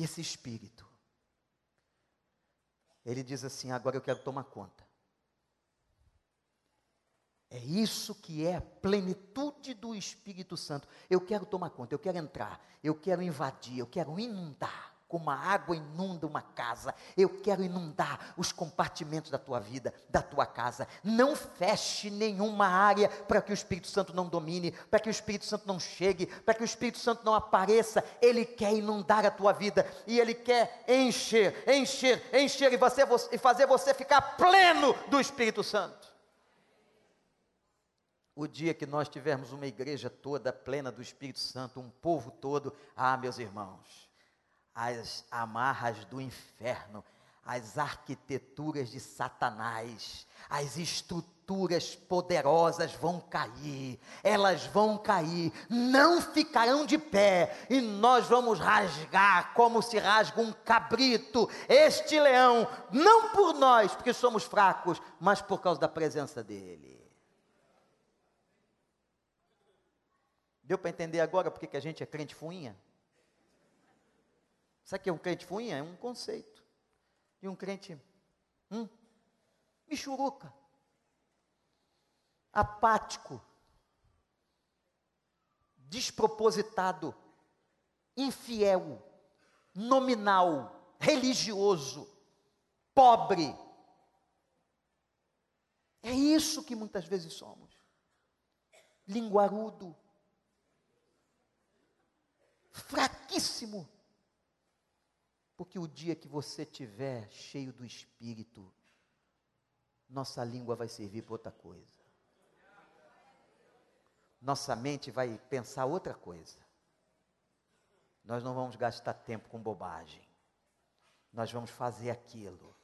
E esse espírito, ele diz assim: agora eu quero tomar conta. É isso que é a plenitude do Espírito Santo. Eu quero tomar conta, eu quero entrar, eu quero invadir, eu quero inundar. Como a água inunda uma casa. Eu quero inundar os compartimentos da tua vida, da tua casa. Não feche nenhuma área para que o Espírito Santo não domine, para que o Espírito Santo não chegue, para que o Espírito Santo não apareça. Ele quer inundar a tua vida e ele quer encher, encher, encher e, você, e fazer você ficar pleno do Espírito Santo. O dia que nós tivermos uma igreja toda plena do Espírito Santo, um povo todo, ah, meus irmãos, as amarras do inferno, as arquiteturas de Satanás, as estruturas poderosas vão cair, elas vão cair, não ficarão de pé, e nós vamos rasgar como se rasga um cabrito, este leão, não por nós, porque somos fracos, mas por causa da presença dele. Deu para entender agora porque que a gente é crente fuinha? Sabe o que é um crente fuinha? É um conceito. E um crente, hum, michuruca, apático, despropositado, infiel, nominal, religioso, pobre. É isso que muitas vezes somos. Linguarudo, fraquíssimo porque o dia que você tiver cheio do Espírito, nossa língua vai servir para outra coisa. Nossa mente vai pensar outra coisa. Nós não vamos gastar tempo com bobagem. Nós vamos fazer aquilo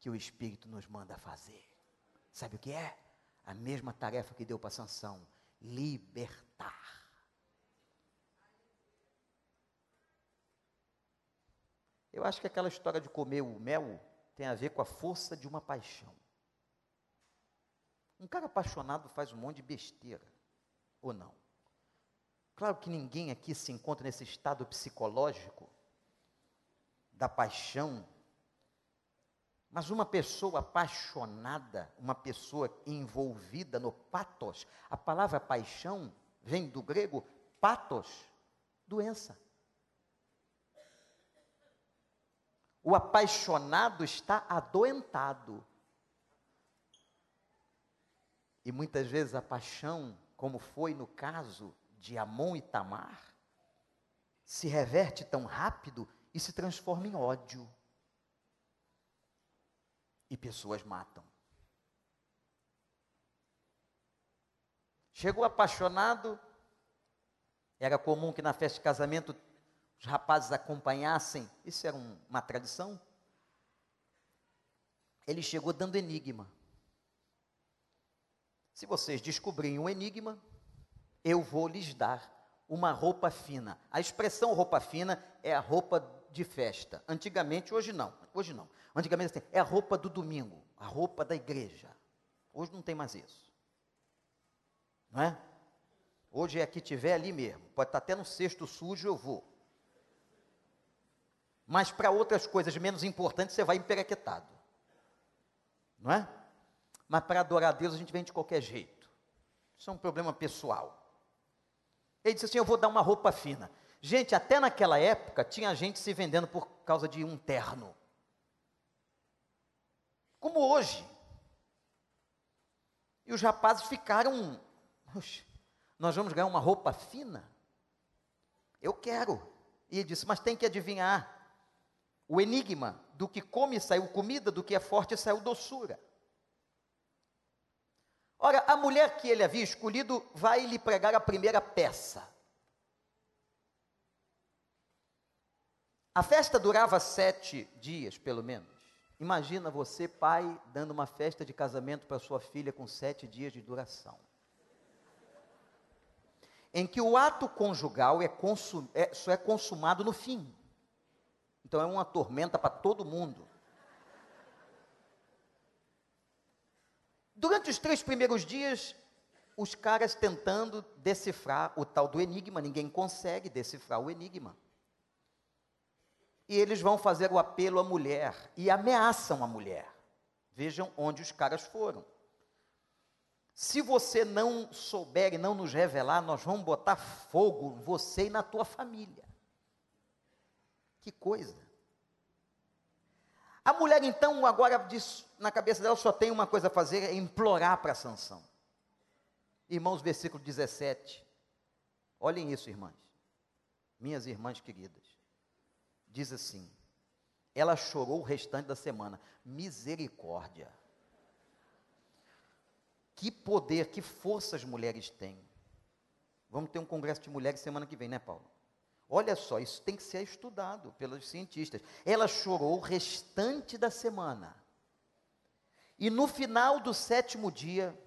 que o Espírito nos manda fazer. Sabe o que é? A mesma tarefa que deu para Sansão: libertar. Eu acho que aquela história de comer o mel tem a ver com a força de uma paixão. Um cara apaixonado faz um monte de besteira, ou não? Claro que ninguém aqui se encontra nesse estado psicológico da paixão, mas uma pessoa apaixonada, uma pessoa envolvida no patos, a palavra paixão vem do grego patos, doença. O apaixonado está adoentado. E muitas vezes a paixão, como foi no caso de Amon e Tamar, se reverte tão rápido e se transforma em ódio. E pessoas matam. Chegou apaixonado, era comum que na festa de casamento os rapazes acompanhassem, isso era um, uma tradição. Ele chegou dando enigma. Se vocês descobrirem um enigma, eu vou lhes dar uma roupa fina. A expressão roupa fina é a roupa de festa. Antigamente, hoje não. Hoje não. Antigamente assim, é a roupa do domingo, a roupa da igreja. Hoje não tem mais isso. Não é? Hoje é que tiver ali mesmo. Pode estar até no cesto sujo, eu vou mas para outras coisas menos importantes você vai emperequetado. Não é? Mas para adorar a Deus a gente vem de qualquer jeito. Isso é um problema pessoal. Ele disse assim: Eu vou dar uma roupa fina. Gente, até naquela época tinha gente se vendendo por causa de um terno. Como hoje. E os rapazes ficaram. Nós vamos ganhar uma roupa fina? Eu quero. E ele disse: Mas tem que adivinhar o enigma do que come saiu comida, do que é forte saiu doçura. Ora, a mulher que ele havia escolhido vai lhe pregar a primeira peça. A festa durava sete dias, pelo menos. Imagina você, pai, dando uma festa de casamento para sua filha com sete dias de duração. Em que o ato conjugal é, consum, é, só é consumado no fim. Então é uma tormenta para todo mundo. Durante os três primeiros dias, os caras tentando decifrar o tal do enigma, ninguém consegue decifrar o enigma. E eles vão fazer o apelo à mulher e ameaçam a mulher. Vejam onde os caras foram. Se você não souber e não nos revelar, nós vamos botar fogo em você e na tua família. Que coisa. A mulher então agora diz, na cabeça dela só tem uma coisa a fazer, é implorar para Sansão. Irmãos, versículo 17. Olhem isso, irmãs. Minhas irmãs queridas. Diz assim: Ela chorou o restante da semana. Misericórdia. Que poder, que força as mulheres têm. Vamos ter um congresso de mulheres semana que vem, né, Paulo? Olha só, isso tem que ser estudado pelos cientistas. Ela chorou o restante da semana. E no final do sétimo dia,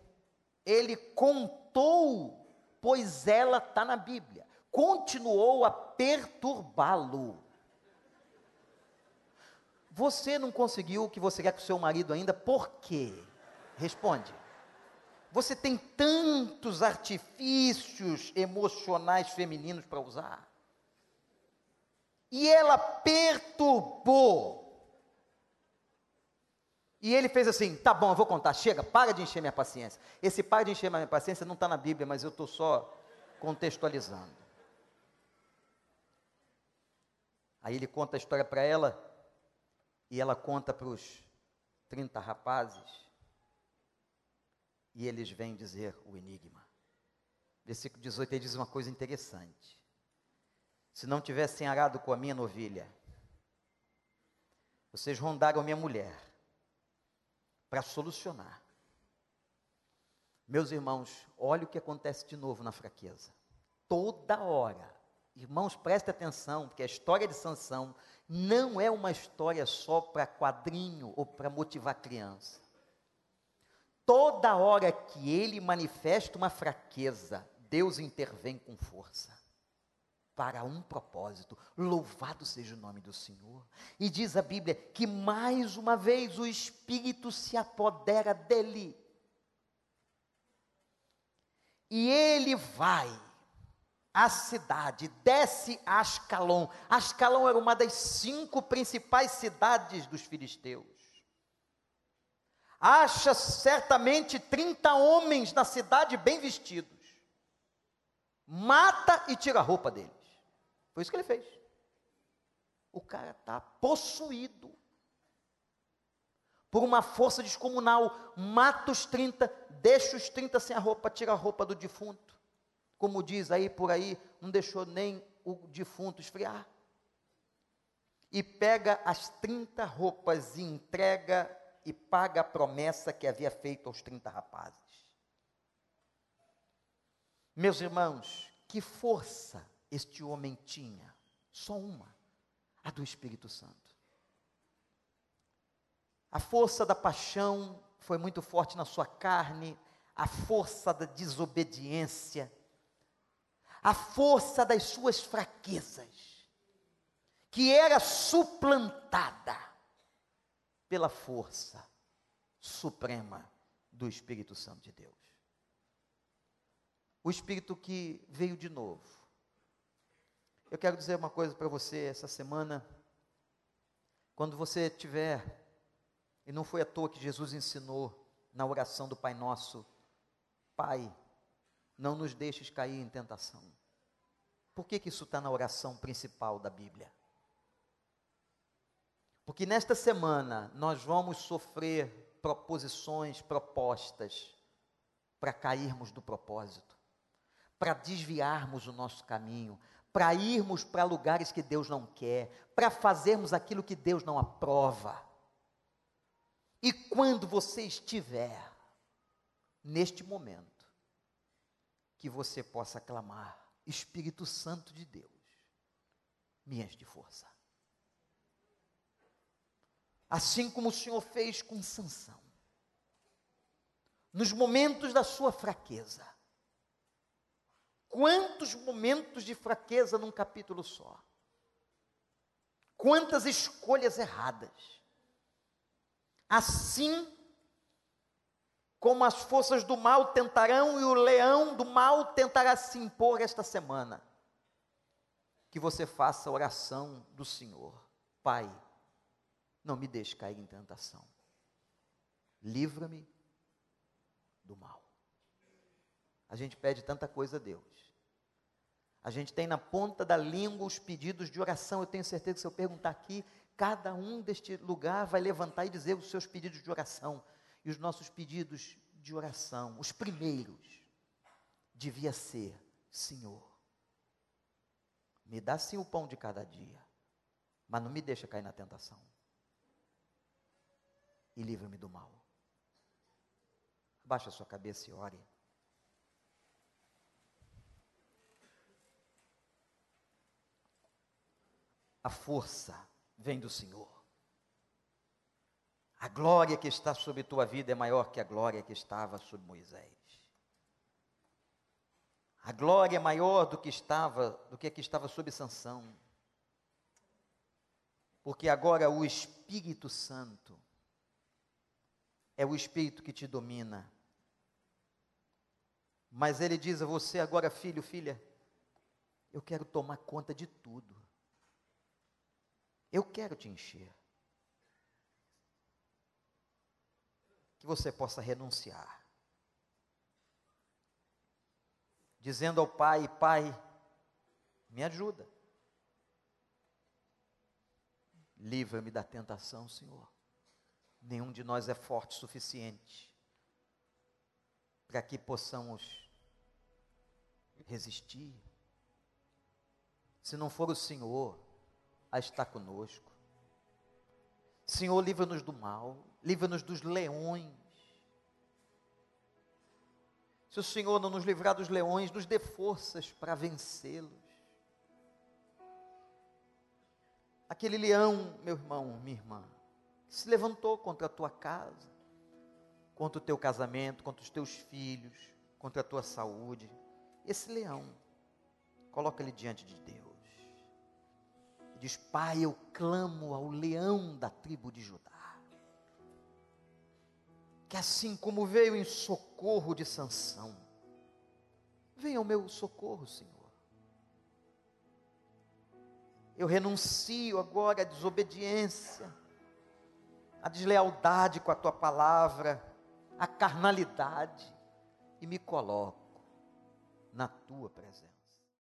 ele contou, pois ela está na Bíblia, continuou a perturbá-lo. Você não conseguiu o que você quer com seu marido ainda, por quê? Responde. Você tem tantos artifícios emocionais femininos para usar. E ela perturbou. E ele fez assim: tá bom, eu vou contar, chega, para de encher minha paciência. Esse para de encher minha paciência não está na Bíblia, mas eu estou só contextualizando. Aí ele conta a história para ela, e ela conta para os 30 rapazes, e eles vêm dizer o enigma. Versículo 18 ele diz uma coisa interessante. Se não tivessem arado com a minha novilha, vocês rondaram minha mulher para solucionar. Meus irmãos, olha o que acontece de novo na fraqueza. Toda hora, irmãos, prestem atenção, porque a história de Sansão não é uma história só para quadrinho ou para motivar criança. Toda hora que ele manifesta uma fraqueza, Deus intervém com força para um propósito. Louvado seja o nome do Senhor. E diz a Bíblia que mais uma vez o Espírito se apodera dele. E ele vai à cidade, desce a Ascalon. Ascalon era uma das cinco principais cidades dos filisteus. Acha certamente 30 homens na cidade bem vestidos. Mata e tira a roupa deles. Foi isso que ele fez. O cara está possuído por uma força descomunal. Mata os 30, deixa os 30 sem a roupa, tira a roupa do defunto. Como diz aí por aí, não deixou nem o defunto esfriar. E pega as 30 roupas e entrega e paga a promessa que havia feito aos 30 rapazes. Meus irmãos, que força este homem tinha? Só uma, a do Espírito Santo. A força da paixão foi muito forte na sua carne, a força da desobediência, a força das suas fraquezas, que era suplantada pela força suprema do Espírito Santo de Deus. O Espírito que veio de novo, eu quero dizer uma coisa para você essa semana. Quando você tiver, e não foi à toa que Jesus ensinou na oração do Pai Nosso, Pai, não nos deixes cair em tentação. Por que, que isso está na oração principal da Bíblia? Porque nesta semana nós vamos sofrer proposições, propostas, para cairmos do propósito, para desviarmos o nosso caminho, para irmos para lugares que Deus não quer, para fazermos aquilo que Deus não aprova. E quando você estiver neste momento, que você possa clamar, Espírito Santo de Deus, me enche de força. Assim como o Senhor fez com Sansão. Nos momentos da sua fraqueza, Quantos momentos de fraqueza num capítulo só? Quantas escolhas erradas. Assim como as forças do mal tentarão e o leão do mal tentará se impor esta semana. Que você faça a oração do Senhor. Pai, não me deixe cair em tentação. Livra-me do mal. A gente pede tanta coisa a Deus. A gente tem na ponta da língua os pedidos de oração. Eu tenho certeza que se eu perguntar aqui, cada um deste lugar vai levantar e dizer os seus pedidos de oração. E os nossos pedidos de oração, os primeiros, devia ser: Senhor, me dá sim o pão de cada dia, mas não me deixa cair na tentação. E livra-me do mal. Baixa a sua cabeça e ore. A força vem do Senhor. A glória que está sobre tua vida é maior que a glória que estava sobre Moisés. A glória é maior do que estava, do que a que estava sobre Sansão. Porque agora o Espírito Santo é o Espírito que te domina. Mas ele diz a você agora, filho, filha, eu quero tomar conta de tudo. Eu quero te encher. Que você possa renunciar. Dizendo ao Pai: Pai, me ajuda. Livra-me da tentação, Senhor. Nenhum de nós é forte o suficiente para que possamos resistir. Se não for o Senhor, a estar conosco. Senhor, livra-nos do mal, livra-nos dos leões. Se o Senhor não nos livrar dos leões, nos dê forças para vencê-los. Aquele leão, meu irmão, minha irmã, que se levantou contra a tua casa, contra o teu casamento, contra os teus filhos, contra a tua saúde. Esse leão, coloca ele diante de Deus diz: Pai, eu clamo ao leão da tribo de Judá. Que assim como veio em socorro de Sansão, venha ao meu socorro, Senhor. Eu renuncio agora à desobediência, à deslealdade com a tua palavra, à carnalidade, e me coloco na tua presença.